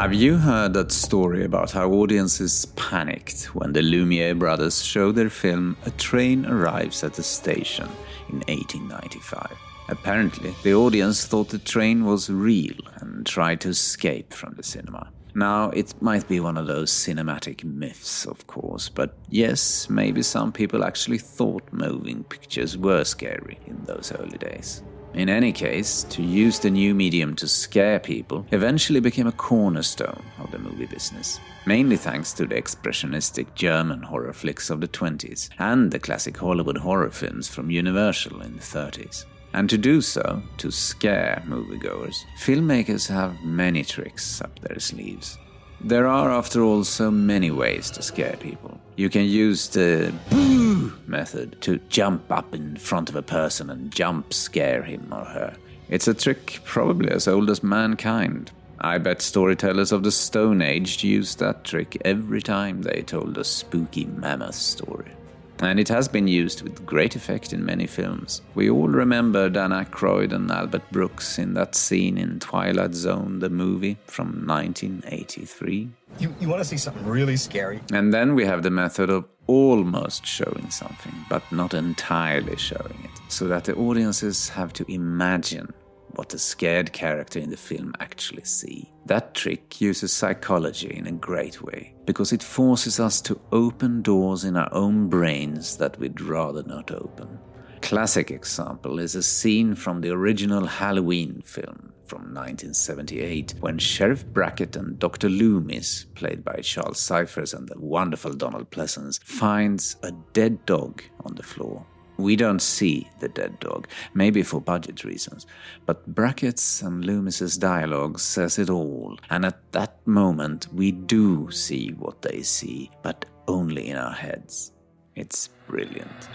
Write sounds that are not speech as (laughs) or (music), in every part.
Have you heard that story about how audiences panicked when the Lumiere brothers showed their film A Train Arrives at the Station in 1895? Apparently, the audience thought the train was real and tried to escape from the cinema. Now, it might be one of those cinematic myths, of course, but yes, maybe some people actually thought moving pictures were scary in those early days. In any case, to use the new medium to scare people eventually became a cornerstone of the movie business, mainly thanks to the expressionistic German horror flicks of the 20s and the classic Hollywood horror films from Universal in the 30s. And to do so, to scare moviegoers, filmmakers have many tricks up their sleeves. There are, after all, so many ways to scare people. You can use the boo method to jump up in front of a person and jump scare him or her. It's a trick probably as old as mankind. I bet storytellers of the Stone Age used that trick every time they told a spooky mammoth story and it has been used with great effect in many films. We all remember Dan Aykroyd and Albert Brooks in that scene in Twilight Zone, the movie from 1983. You, you want to see something really scary? And then we have the method of almost showing something, but not entirely showing it, so that the audiences have to imagine what the scared character in the film actually see. That trick uses psychology in a great way, because it forces us to open doors in our own brains that we'd rather not open. Classic example is a scene from the original Halloween film from 1978 when Sheriff Brackett and Dr. Loomis, played by Charles Cyphers and the wonderful Donald Pleasence, finds a dead dog on the floor. We don't see the dead dog, maybe for budget reasons, but Brackett's and Loomis's dialogue says it all, and at that moment we do see what they see, but only in our heads. It's brilliant.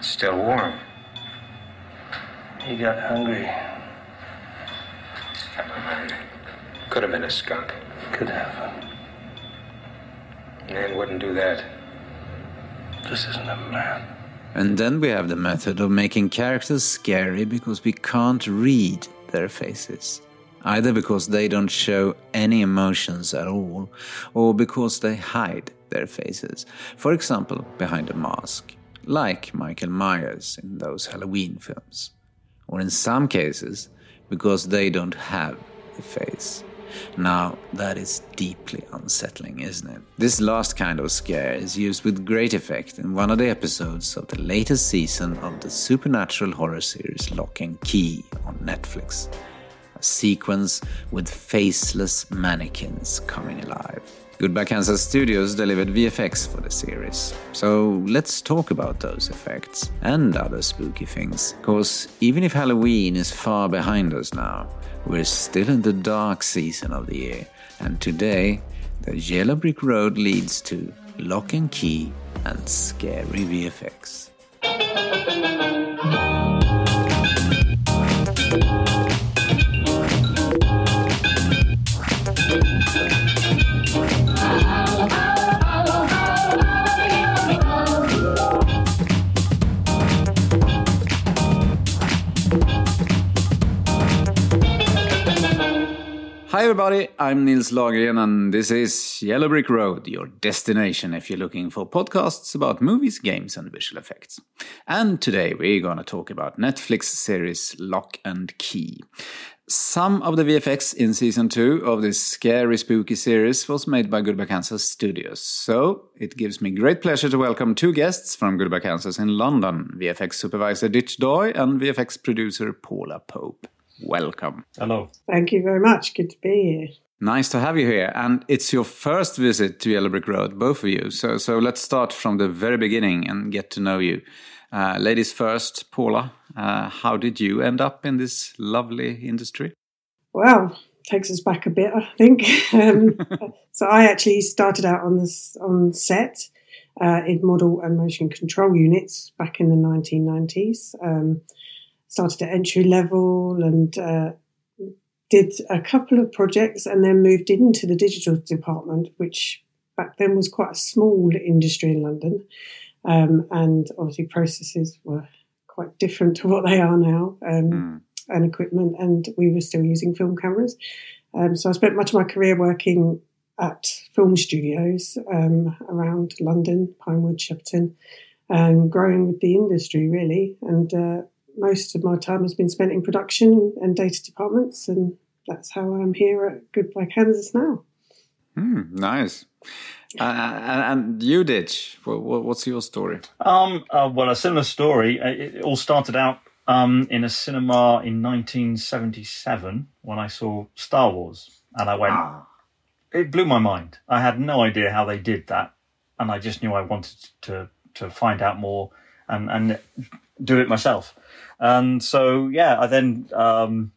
Still warm. He got hungry. Could have been a skunk. Could have. Man wouldn't do that. This isn't a man. And then we have the method of making characters scary because we can't read their faces. Either because they don't show any emotions at all, or because they hide their faces. For example, behind a mask, like Michael Myers in those Halloween films. Or in some cases, because they don't have a face. Now, that is deeply unsettling, isn't it? This last kind of scare is used with great effect in one of the episodes of the latest season of the supernatural horror series Locke and Key on Netflix. A sequence with faceless mannequins coming alive. Goodbye Kansas Studios delivered VFX for the series. So let's talk about those effects and other spooky things. Because even if Halloween is far behind us now, we're still in the dark season of the year, and today the yellow brick road leads to Locke and Key and scary VFX. Hi, everybody. I'm Nils Lagergren, and this is Yellow Brick Road, your destination if you're looking for podcasts about movies, games, and visual effects. And today we're going to talk about Netflix series Locke and Key. Some of the VFX in season two of this scary, spooky series was made by Goodbye Kansas Studios. So it gives me great pleasure to welcome two guests from Goodbye Kansas in London VFX supervisor Ditch Doy and VFX producer Paula Pope. Welcome. Hello. Thank you very much. Good to be here. Nice to have you here. And it's your first visit to Yellow Brick Road, both of you. So, so let's start from the very beginning and get to know you. Uh, ladies first, Paula, uh, how did you end up in this lovely industry? Well, takes us back a bit, I think. (laughs) Um, (laughs) so I actually started out on this on set uh, in model and motion control units back in the 1990s. Um, started at entry level and uh, did a couple of projects and then moved into the digital department, which back then was quite a small industry in London. Um, and obviously, processes were quite different to what they are now, um, mm. and equipment, and we were still using film cameras. Um, so I spent much of my career working at film studios um, around London, Pinewood, Shepperton, and growing with the industry really. And uh, most of my time has been spent in production and data departments, and that's how I'm here at Goodbye Kansas now. Mm, nice. Uh, and you, Ditch, what's your story? Um, uh, well, a similar story. Uh, it all started out um, in a cinema in 1977 when I saw Star Wars, and I went. Ah. It blew my mind. I had no idea how they did that, and I just knew I wanted to to find out more and and do it myself. And so, yeah, I then um,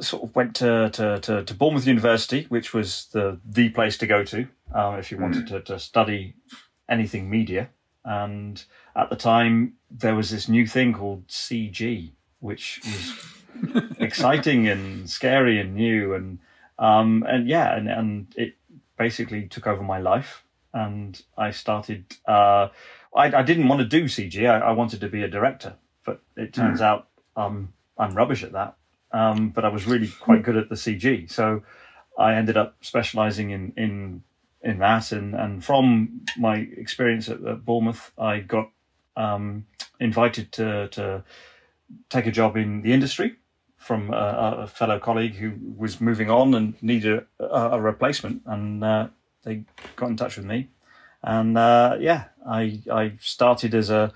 sort of went to, to, to, to, Bournemouth University, which was the the place to go to uh, if you wanted mm. to, to study anything media. And at the time, there was this new thing called CG, which was (laughs) exciting and scary and new, and um, and yeah, and and it basically took over my life. And I started. Uh, I, I didn't want to do CG. I, I wanted to be a director, but it turns mm. out um, I'm rubbish at that. Um, but I was really quite good at the CG, so I ended up specialising in in in that. And and from my experience at, at Bournemouth, I got um, invited to to take a job in the industry from a, a, fellow colleague who was moving on and needed a, a replacement, and uh, they got in touch with me, and uh, yeah, I I started as a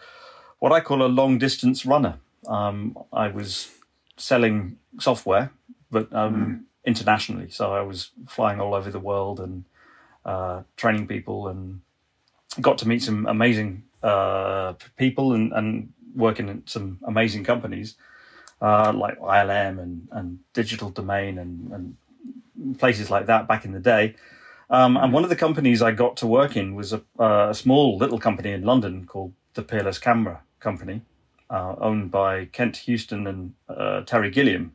what I call a long distance runner. Um, I was selling software, but um, mm. internationally. So I was flying all over the world and uh, training people, and got to meet some amazing uh, people and, and working in some amazing companies uh, like ILM and, and Digital Domain and, and places like that back in the day. Um, and one of the companies I got to work in was a, a small little company in London called the Peerless Camera Company, uh, owned by Kent Houston and uh, Terry Gilliam.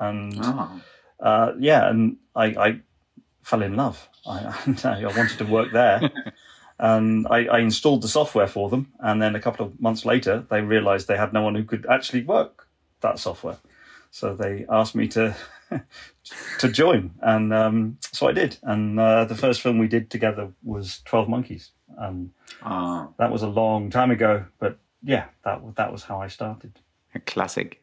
And oh. uh, yeah, and I, I, fell in love. I, (laughs) I wanted to work there. (laughs) and I, I, installed the software for them. And then a couple of months later, they realized they had no one who could actually work that software. So they asked me to (laughs) to join, and um, so I did. And uh, the first film we did together was Twelve Monkeys, and ah. that was a long time ago. But yeah, that that was how I started. A classic.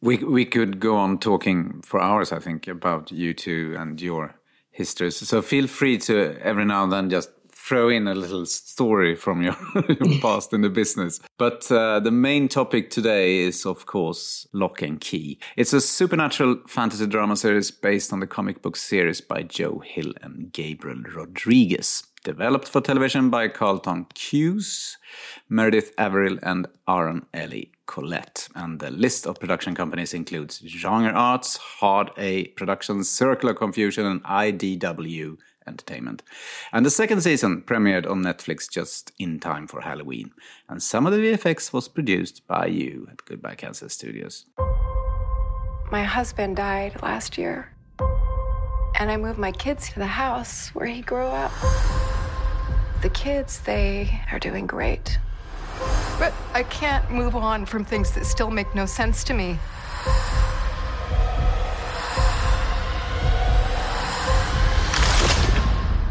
We we could go on talking for hours, I think, about you two and your histories. So feel free to every now and then just throw in a little story from your, (laughs) past in the business. But uh, the main topic today is, of course, Locke and Key. It's a supernatural fantasy drama series based on the comic book series by Joe Hill and Gabriel Rodriguez. Developed for television by Carlton Cuse, Meredith Averill, and Aron Eli Coleite. And the list of production companies includes Genre Arts, Hard A Productions, Circle of Confusion, and IDW entertainment. And the second season premiered on Netflix just in time for Halloween. And some of the VFX was produced by you at Goodbye Kansas Studios. My husband died last year. And I moved my kids to the house where he grew up. The kids, they are doing great. But I can't move on from things that still make no sense to me.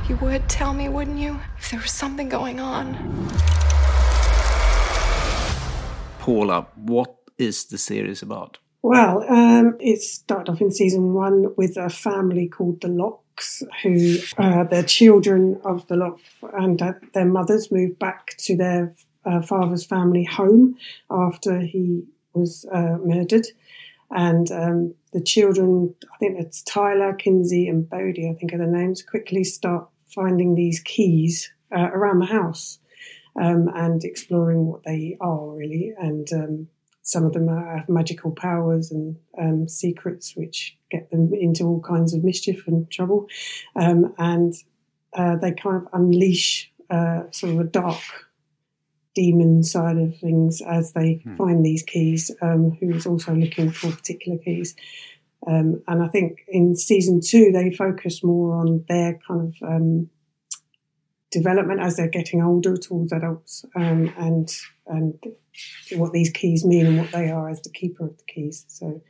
You would tell me, wouldn't you, if there was something going on? Paula, what is the series about? Well, um, it started off in season one with a family called the Lockes, who uh, their children of the Locke and uh, their mothers moved back to their uh, father's family home after he was uh, murdered. And um, the children, I think it's Tyler, Kinsey, and Bode, I think are the names, quickly start finding these keys uh, around the house um, and exploring what they are really. And um, some of them have magical powers and um, secrets which get them into all kinds of mischief and trouble. Um, and uh, they kind of unleash uh, sort of a dark demon side of things as they hmm. find these keys, um, who is also looking for particular keys. Um, and I think in season two, they focus more on their kind of um, development as they're getting older towards adults um, and and what these keys mean and what they are as the keeper of the keys. So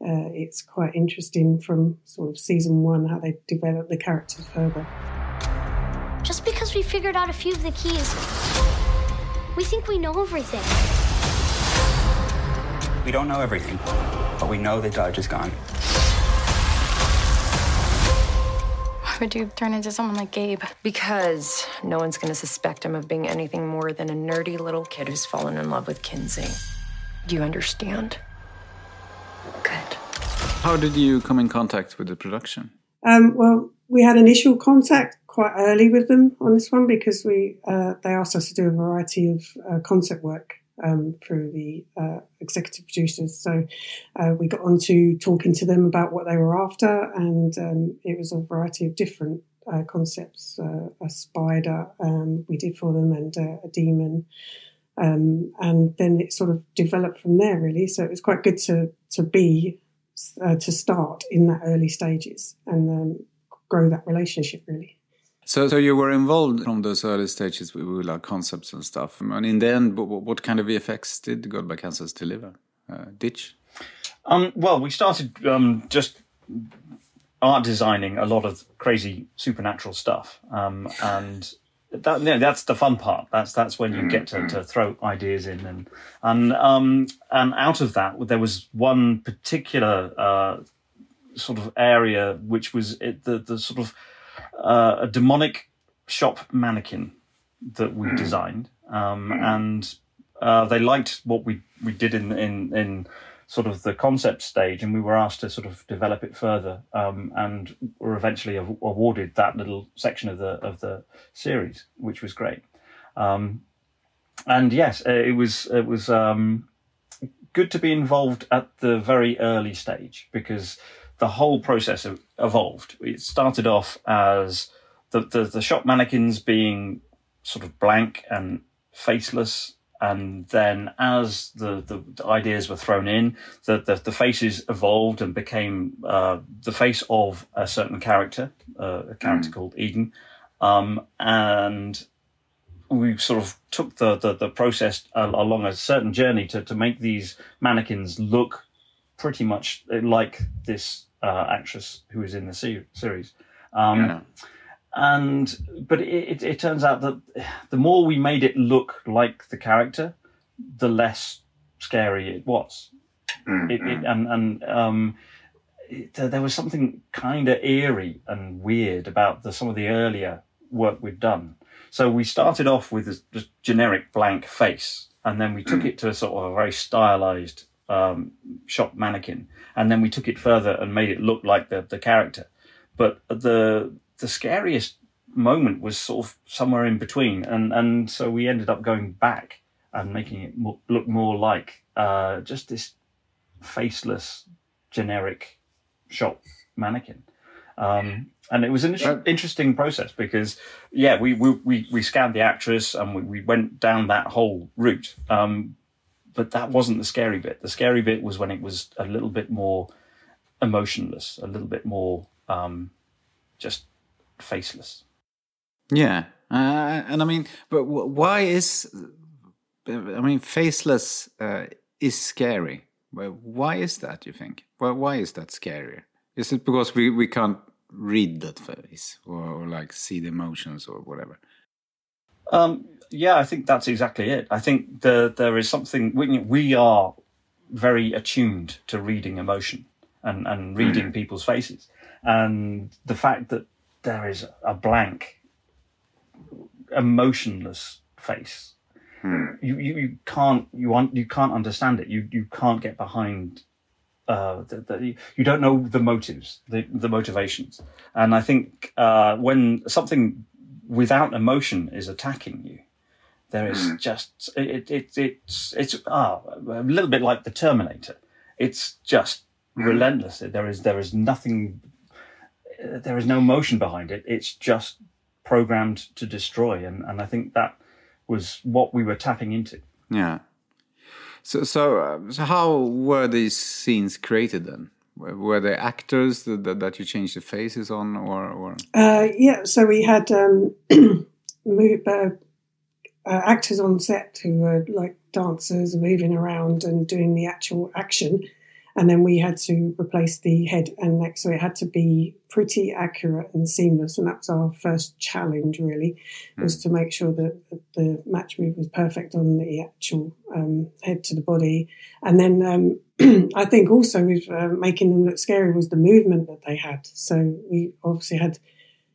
uh, it's quite interesting from sort of season one how they develop the characters further. Just because we figured out a few of the keys, we think we know everything. We don't know everything, but we know that Dodge is gone. Why would you turn into someone like Gabe? Because no one's going to suspect him of being anything more than a nerdy little kid who's fallen in love with Kinsey. Do you understand? Good. How did you come in contact with the production? Um, well, we had initial contact quite early with them on this one because we uh, they asked us to do a variety of uh, concept work um, through the uh, executive producers. So uh, we got onto talking to them about what they were after, and um, it was a variety of different uh, concepts. Uh, a spider um, we did for them, and uh, a demon. Um, and then it sort of developed from there, really. So it was quite good to to be uh, to start in that early stages and um, grow that relationship, really. So, so you were involved from those early stages with, with like concepts and stuff. And in the end, what, what kind of effects did Goodbye Kansas deliver? Uh, Ditch? Um, well, we started um, just art designing a lot of crazy supernatural stuff, um, and that, you know, that's the fun part. That's that's when you get to, to throw ideas in, and and um, and out of that, there was one particular uh, sort of area which was it, the the sort of uh, a demonic shop mannequin that we designed, um, and uh, they liked what we we did in in in sort of the concept stage, and we were asked to sort of develop it further, um, and were eventually av- awarded that little section of the of the series, which was great. Um, and yes, uh, it was it was um, good to be involved at the very early stage because the whole process evolved. It started off as the, the the shop mannequins being sort of blank and faceless and then as the, the, the ideas were thrown in, the, the, the faces evolved and became uh, the face of a certain character, uh, a character called Eden. Um, and we sort of took the, the, the process uh, along a certain journey to, to make these mannequins look pretty much like this uh, actress who is in the se- series. Um, Yeah. and but it, it, it turns out that the more we made it look like the character, the less scary it was. It, it, and and um, it, there was something kind of eerie and weird about the, some of the earlier work we'd done. So we started off with this just generic blank face, and then we took it to a sort of a very stylized um, shop mannequin, and then we took it further and made it look like the the character. But the the scariest moment was sort of somewhere in between, and and so we ended up going back and making it mo- look more like uh, just this faceless, generic shop mannequin. Um, and it was an inter- interesting process because, yeah, we, we, we, we scanned the actress and we, we went down that whole route. Um, but that wasn't the scary bit. The scary bit was when it was a little bit more emotionless, a little bit more um, just faceless. Yeah, uh, and I mean, but why is I mean, faceless uh, is scary. Why is that? You think? Well, why is that scarier? Is it because we we can't read that face or, or like see the emotions or whatever? Um, yeah, I think that's exactly it. I think the, there is something we, we are very attuned to reading emotion and, and reading people's faces, and the fact that there is a blank, emotionless face, you, you, you can't you want you can't understand it. You you can't get behind. Uh, the, the, you don't know the motives, the, the motivations, and I think uh, when something without emotion is attacking you, there is just it, it it's it's ah, a little bit like the Terminator. It's just relentless. There is there is nothing. uh, There is no motion behind it. It's just programmed to destroy, and and I think that was what we were tapping into. Yeah. So so uh, so how were these scenes created then? Were, they actors that, that, that you changed the faces on, or or? Uh, yeah, so we had um, (clears throat) uh, uh, actors on set who were like dancers moving around and doing the actual action. and then we had to replace the head and neck, so it had to be pretty accurate and seamless. And that was our first challenge, really, was to make sure that the match move was perfect on the actual um, head to the body. And then um, I think also with uh, making them look scary was the movement that they had. So we obviously had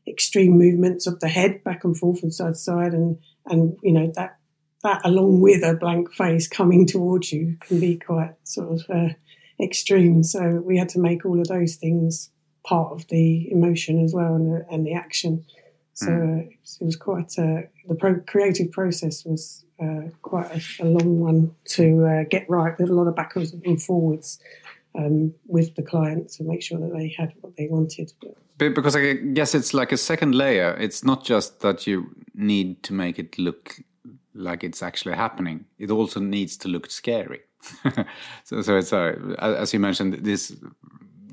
extreme movements of the head back and forth and side to side, and and you know that that along with a blank face coming towards you can be quite sort of uh, extreme. So we had to make all of those things part of the emotion as well and the, and the action. So uh, it was quite uh, the pro- creative process was uh, quite a, a long one to uh, get right. With a lot of backwards and forwards um, with the client to make sure that they had what they wanted. Be- Because I guess it's like a second layer. It's not just that you need to make it look like it's actually happening. It also needs to look scary. (laughs) so, so it's uh, as you mentioned, this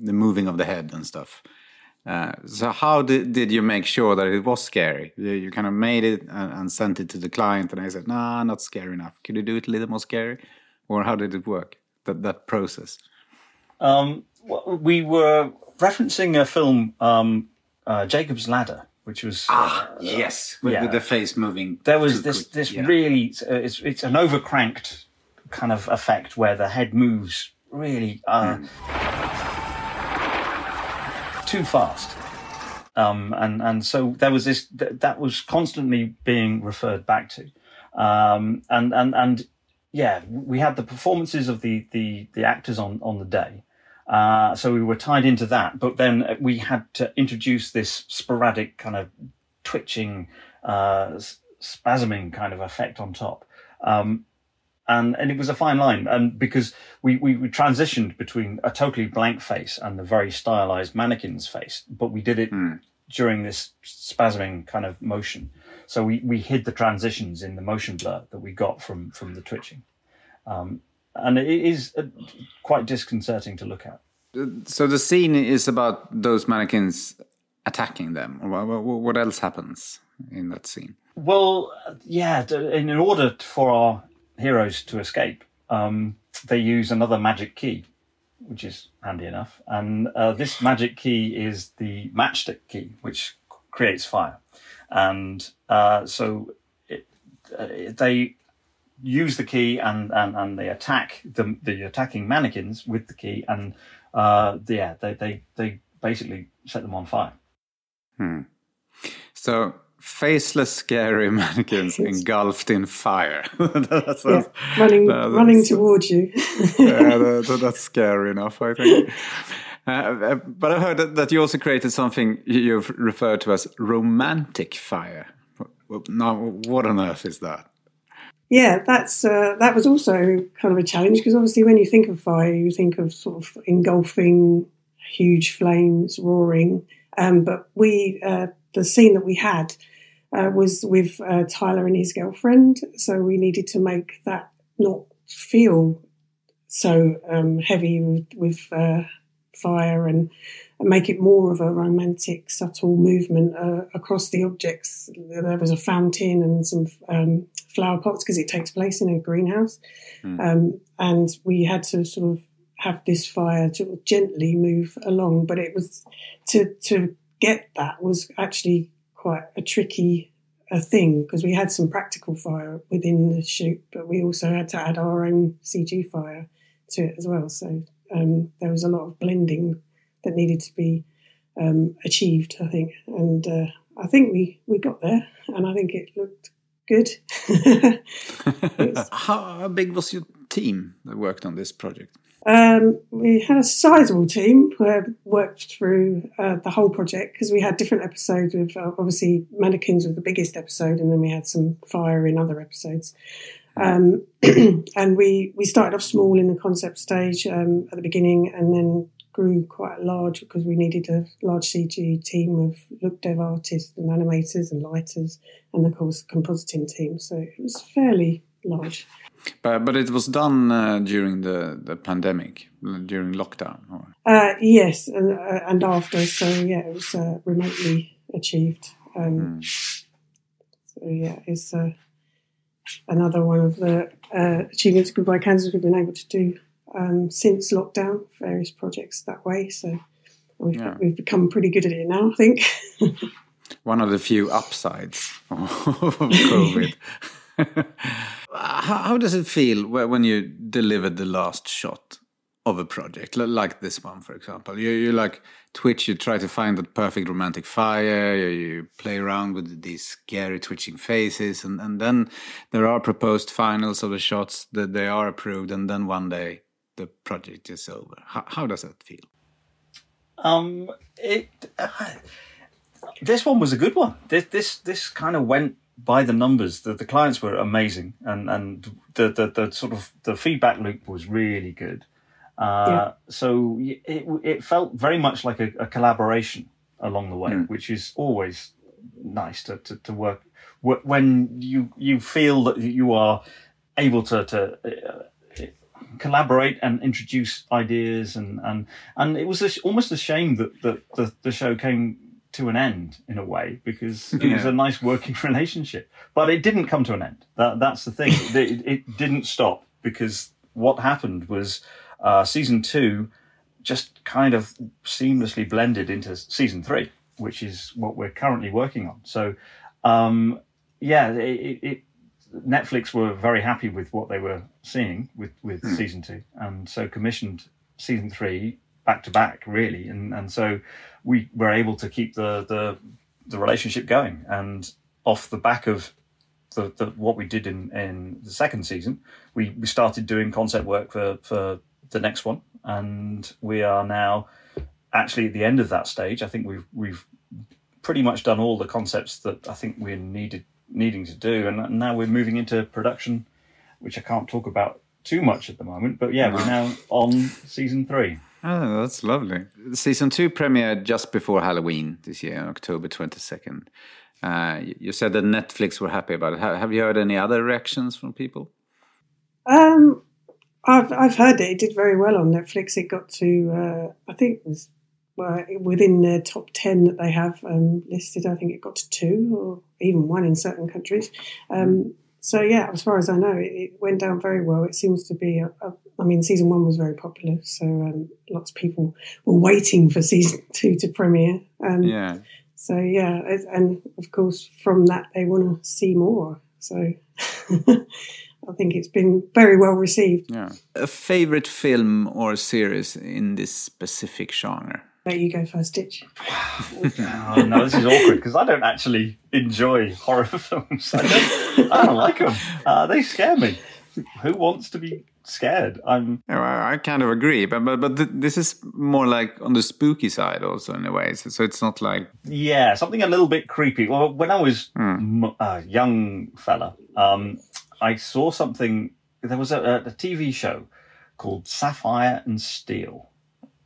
the moving of the head and stuff. Uh, so how did, did you make sure that it was scary? You, you kind of made it and, and sent it to the client, and I said, "Nah, not scary enough. Could you do it a little more scary?" Or how did it work? That that process. Um, we were referencing a film, um, uh, Jacob's Ladder, which was Ah, yes, with, yeah. with the face moving. there was this quick. this Yeah. really uh, it's it's an overcranked kind of effect where the head moves really uh, too fast. Um, and and so there was this th- that was constantly being referred back to, um, and and and yeah, we had the performances of the the the actors on on the day, uh, so we were tied into that. But then we had to introduce this sporadic kind of twitching, uh, spasming kind of effect on top. Um, and and it was a fine line, and because we, we we transitioned between a totally blank face and the very stylized mannequin's face, but we did it during this spasming kind of motion. So we we hid the transitions in the motion blur that we got from from the twitching, um, and it is uh, quite disconcerting to look at. So the scene is about those mannequins attacking them. Wha- wha- wha- What else happens in that scene? Well, yeah. In order for our heroes to escape, um, they use another magic key, which is handy enough. And uh, this magic key is the matchstick key, which creates fire. And uh, so it, uh, they use the key and, and, and they attack the, the attacking mannequins with the key. And uh, yeah, they, they, they basically set them on fire. Hmm. So faceless, scary (laughs) mannequins engulfed in fire. (laughs) that's, Yeah, running that- running towards you. (laughs) yeah, that, that- that's scary enough, I think. Uh, uh, but I heard that, that you also created something you- you've referred to as romantic fire. Now, what on earth is that? Yeah, that's uh, that was also kind of a challenge because obviously when you think of fire, you think of sort of engulfing, huge flames roaring. Um, but we, uh, the scene that we had uh, was with uh, Tyler and his girlfriend, so we needed to make that not feel so um, heavy with, with uh, fire and, and make it more of a romantic, subtle movement uh, across the objects. There was a fountain and some um, flower pots because it takes place in a greenhouse, um, and we had to sort of have this fire to gently move along. But it was to to get that was actually quite a tricky a thing because we had some practical fire within the shoot, but we also had to add our own CG fire to it as well. So um, there was a lot of blending that needed to be um, achieved, I think, and uh, I think we we got there, and I think it looked good. (laughs) (laughs) how big was your team that worked on this project? Um, we had a sizable team who worked through uh, the whole project because we had different episodes with uh, obviously mannequins was the biggest episode, and then we had some fire in other episodes. Um, (clears throat) and we we started off small in the concept stage um, at the beginning, and then grew quite large because we needed a large CG team of look dev artists and animators and lighters, and of course compositing team. So it was fairly large. But, but it was done uh, during the, the pandemic, during lockdown. Uh, yes, and, uh, and after, so yeah, it was uh, remotely achieved. Um, So yeah, it's uh, another one of the uh, achievements Goodbye Kansas we've been able to do um, since lockdown, various projects that way. So we've, Yeah. we've become pretty good at it now, I think. (laughs) One of the few upsides of (laughs) COVID. (laughs) how, how does it feel when you delivered the last shot of a project, like this one, for example? You, you like Twitch, you try to find that perfect romantic fire, you, you play around with these scary twitching faces, and, and then there are proposed finals of the shots that they are approved, and then one day the project is over. How, how does that feel? Um, it. this one was a good one. This this this kind of went by the numbers. The the clients were amazing, and and the the, the sort of the feedback loop was really good. Uh, Yeah. So it it felt very much like a, a collaboration along the way, which is always nice to to, to work when you you feel that you are able to to. Uh, collaborate and introduce ideas and and and it was a, almost a shame that, that the, the show came to an end in a way because it was a nice working (laughs) relationship. But it didn't come to an end. That that's the thing. (laughs) It, it didn't stop because what happened was uh, season two just kind of seamlessly blended into season three which is what we're currently working on. So um, yeah it, it, Netflix were very happy with what they were seeing with, with season two, and so commissioned season three back to back, really, and and so we were able to keep the the, the relationship going, and off the back of the, the what we did in, in the second season, we, we started doing concept work for for the next one, and we are now actually at the end of that stage. I think we've we've pretty much done all the concepts that I think we're needed needing to do, and now we're moving into production, which I can't talk about too much at the moment. But yeah, we're now on season three. Oh, that's lovely. Season two premiered just before Halloween this year, on October 22nd. Uh, you- you said that Netflix were happy about it. Have you heard any other reactions from people? Um, I've I've heard it. It did very well on Netflix. It got to uh, I think it was well, within the top ten that they have um, listed. I think it got to two or even one in certain countries. Um, so yeah, as far as I know, it, it went down very well. It seems to be. A, a, I mean, season one was very popular, so um, lots of people were waiting for season (laughs) two to premiere. Um, Yeah. So yeah, it- and of course from that they want to see more. So (laughs) I think it's been very well received. Yeah. A favorite film or series in this specific genre? Let you go first, Ditch. Oh no, this is awkward because I don't actually enjoy horror (laughs) films. I don't, I don't like them. Uh, they scare me. Who wants to be scared? I'm. Yeah, I, I kind of agree, but but, but th- this is more like on the spooky side, also in a way. So, so it's not like Yeah, something a little bit creepy. Well, when I was m- a young fella, um, I saw something. There was a, a, a TV show called Sapphire and Steel,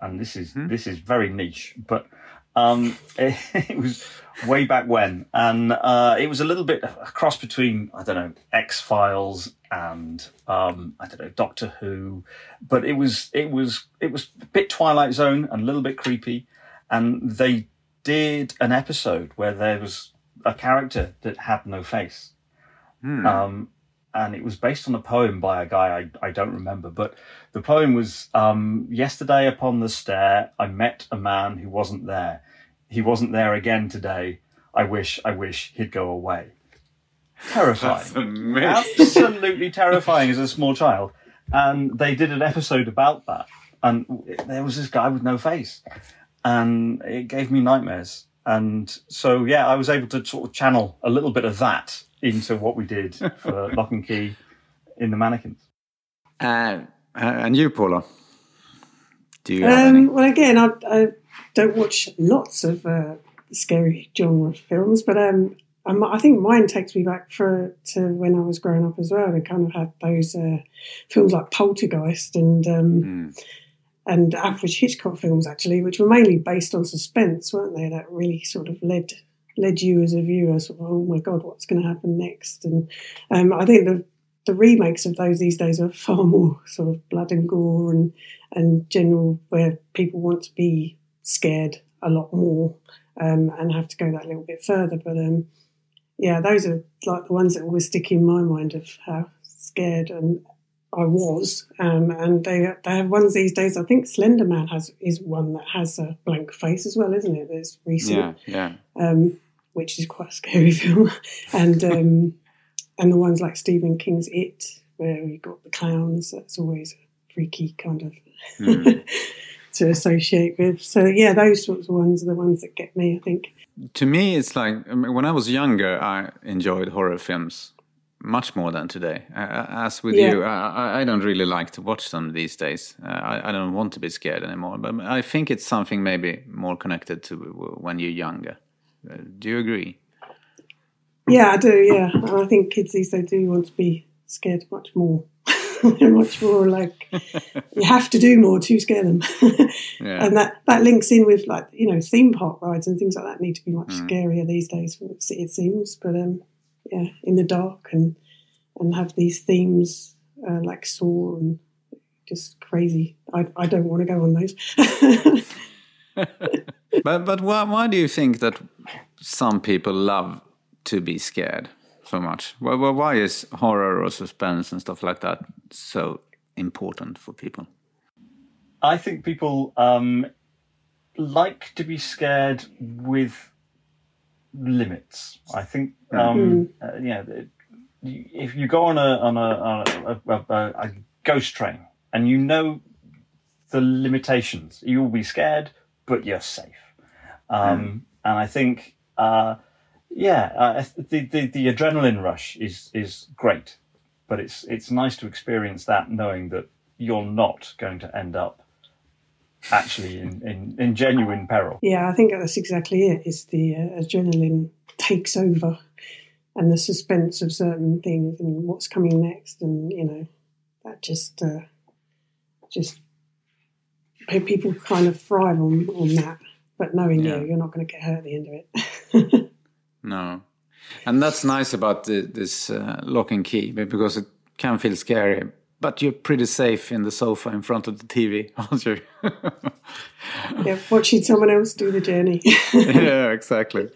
and this is this is very niche, but um, (laughs) it, it was way back when, and uh, it was a little bit a cross between I don't know X Files and um, I don't know Doctor Who, but it was it was it was a bit Twilight Zone and a little bit creepy, and they did an episode where there was a character that had no face. Um, and it was based on a poem by a guy I, I don't remember, but the poem was um, Yesterday upon the stair, I met a man who wasn't there. He wasn't there again today. I wish, I wish he'd go away. Terrifying. Absolutely terrifying as a small child. And they did an episode about that. And there was this guy with no face. And it gave me nightmares. And so, yeah, I was able to sort of channel a little bit of that into what we did for (laughs) Locke and Key in the mannequins. Uh, uh, and you, Paula? Do you have any? Um, well, again, I, I don't watch lots of uh, scary genre films, but um, I'm, I think mine takes me back for to when I was growing up as well. They kind of had those uh, films like Poltergeist and um, and Alfred Hitchcock films, actually, which were mainly based on suspense, weren't they? That really sort of led led you as a viewer, sort of, oh my god, what's going to happen next? And um, I think the the remakes of those these days are far (laughs) more sort of blood and gore and and general where people want to be scared a lot more um, and have to go that little bit further. But um, yeah, those are like the ones that always stick in my mind of how scared and I was, um, and they they have ones these days. I think Slender Man has is one that has a blank face as well, isn't it? That's recent, Yeah, yeah. um, which is quite a scary (laughs) film, and um, and the ones like Stephen King's It, where you got the clowns. That's always a freaky kind of (laughs) to associate with. So yeah, those sorts of ones are the ones that get me. I think. To me, it's like I mean, when I was younger, I enjoyed horror films much more than today. Uh, as with Yeah. you, I, I- I don't really like to watch them these days. Uh, I, I don't want to be scared anymore. But I think it's something maybe more connected to when you're younger. Uh, do you agree? Yeah, I do. Yeah, and I think kids these days do want to be scared much more. (laughs) They're much more like (laughs) you have to do more to scare them, (laughs) Yeah. and that that links in with like you know theme park rides and things like that need to be much Mm. scarier these days. It it seems, but um, yeah, in the dark and and have these themes uh, like Saw and just crazy. I I don't want to go on those. But but why, why do you think that some people love to be scared so much? Why, why- why is horror or suspense and stuff like that so important for people? I think people um, like to be scared with limits. I think, um, uh, yeah, it- if you go on a on a, on a, a, a, a ghost train and you know the limitations, you will be scared, but you're safe. Um, And I think, uh, yeah, uh, the, the the adrenaline rush is is great, but it's it's nice to experience that knowing that you're not going to end up actually in, in, in genuine peril. Yeah, I think that's exactly it. It's the uh, adrenaline takes over, and the suspense of certain things and what's coming next, and you know, that just uh, just pe- people kind of thrive on on that. But knowing Yeah. you, you're not going to get hurt at the end of it. (laughs) No, and that's nice about the, this uh, Locke and key because it can feel scary, but you're pretty safe in the sofa in front of the TV, (laughs) aren't you? yeah, watching someone else do the journey. (laughs) yeah, exactly.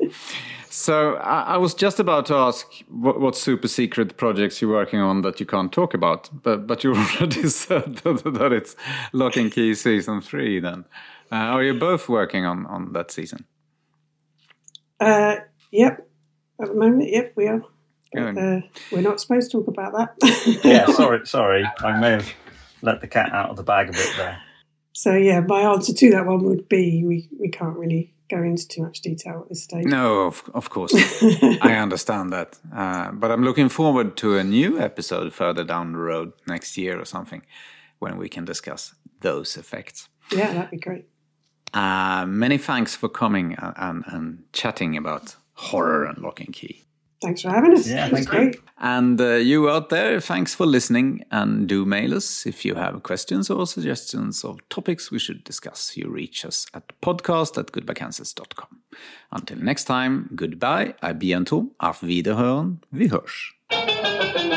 So I, I was just about to ask what, what super secret projects you're working on that you can't talk about, but but you (laughs) already said that, that it's Locke and Key season three. Then uh, are you both working on on that season? uh, yep, at the moment, yep, we are. Good. Uh, we're not supposed to talk about that. Yeah, (laughs) sorry, sorry, I may have let the cat out of the bag a bit there. So yeah, my answer to that one would be we, we can't really go into too much detail at this stage. No, of, of course. (laughs) I understand that. Uh, but I'm looking forward to a new episode further down the road next year or something when we can discuss those effects. Yeah, that'd be great. Uh, many thanks for coming and, and, and chatting about horror and Locke and key. Thanks for having us. Yeah, thank you. great. And uh, you out there, thanks for listening and do mail us if you have questions or suggestions of topics we should discuss. You reach us at podcast at goodbyekansas.com. Until next time, goodbye, à bientôt, auf Wiederhören, vi hörs.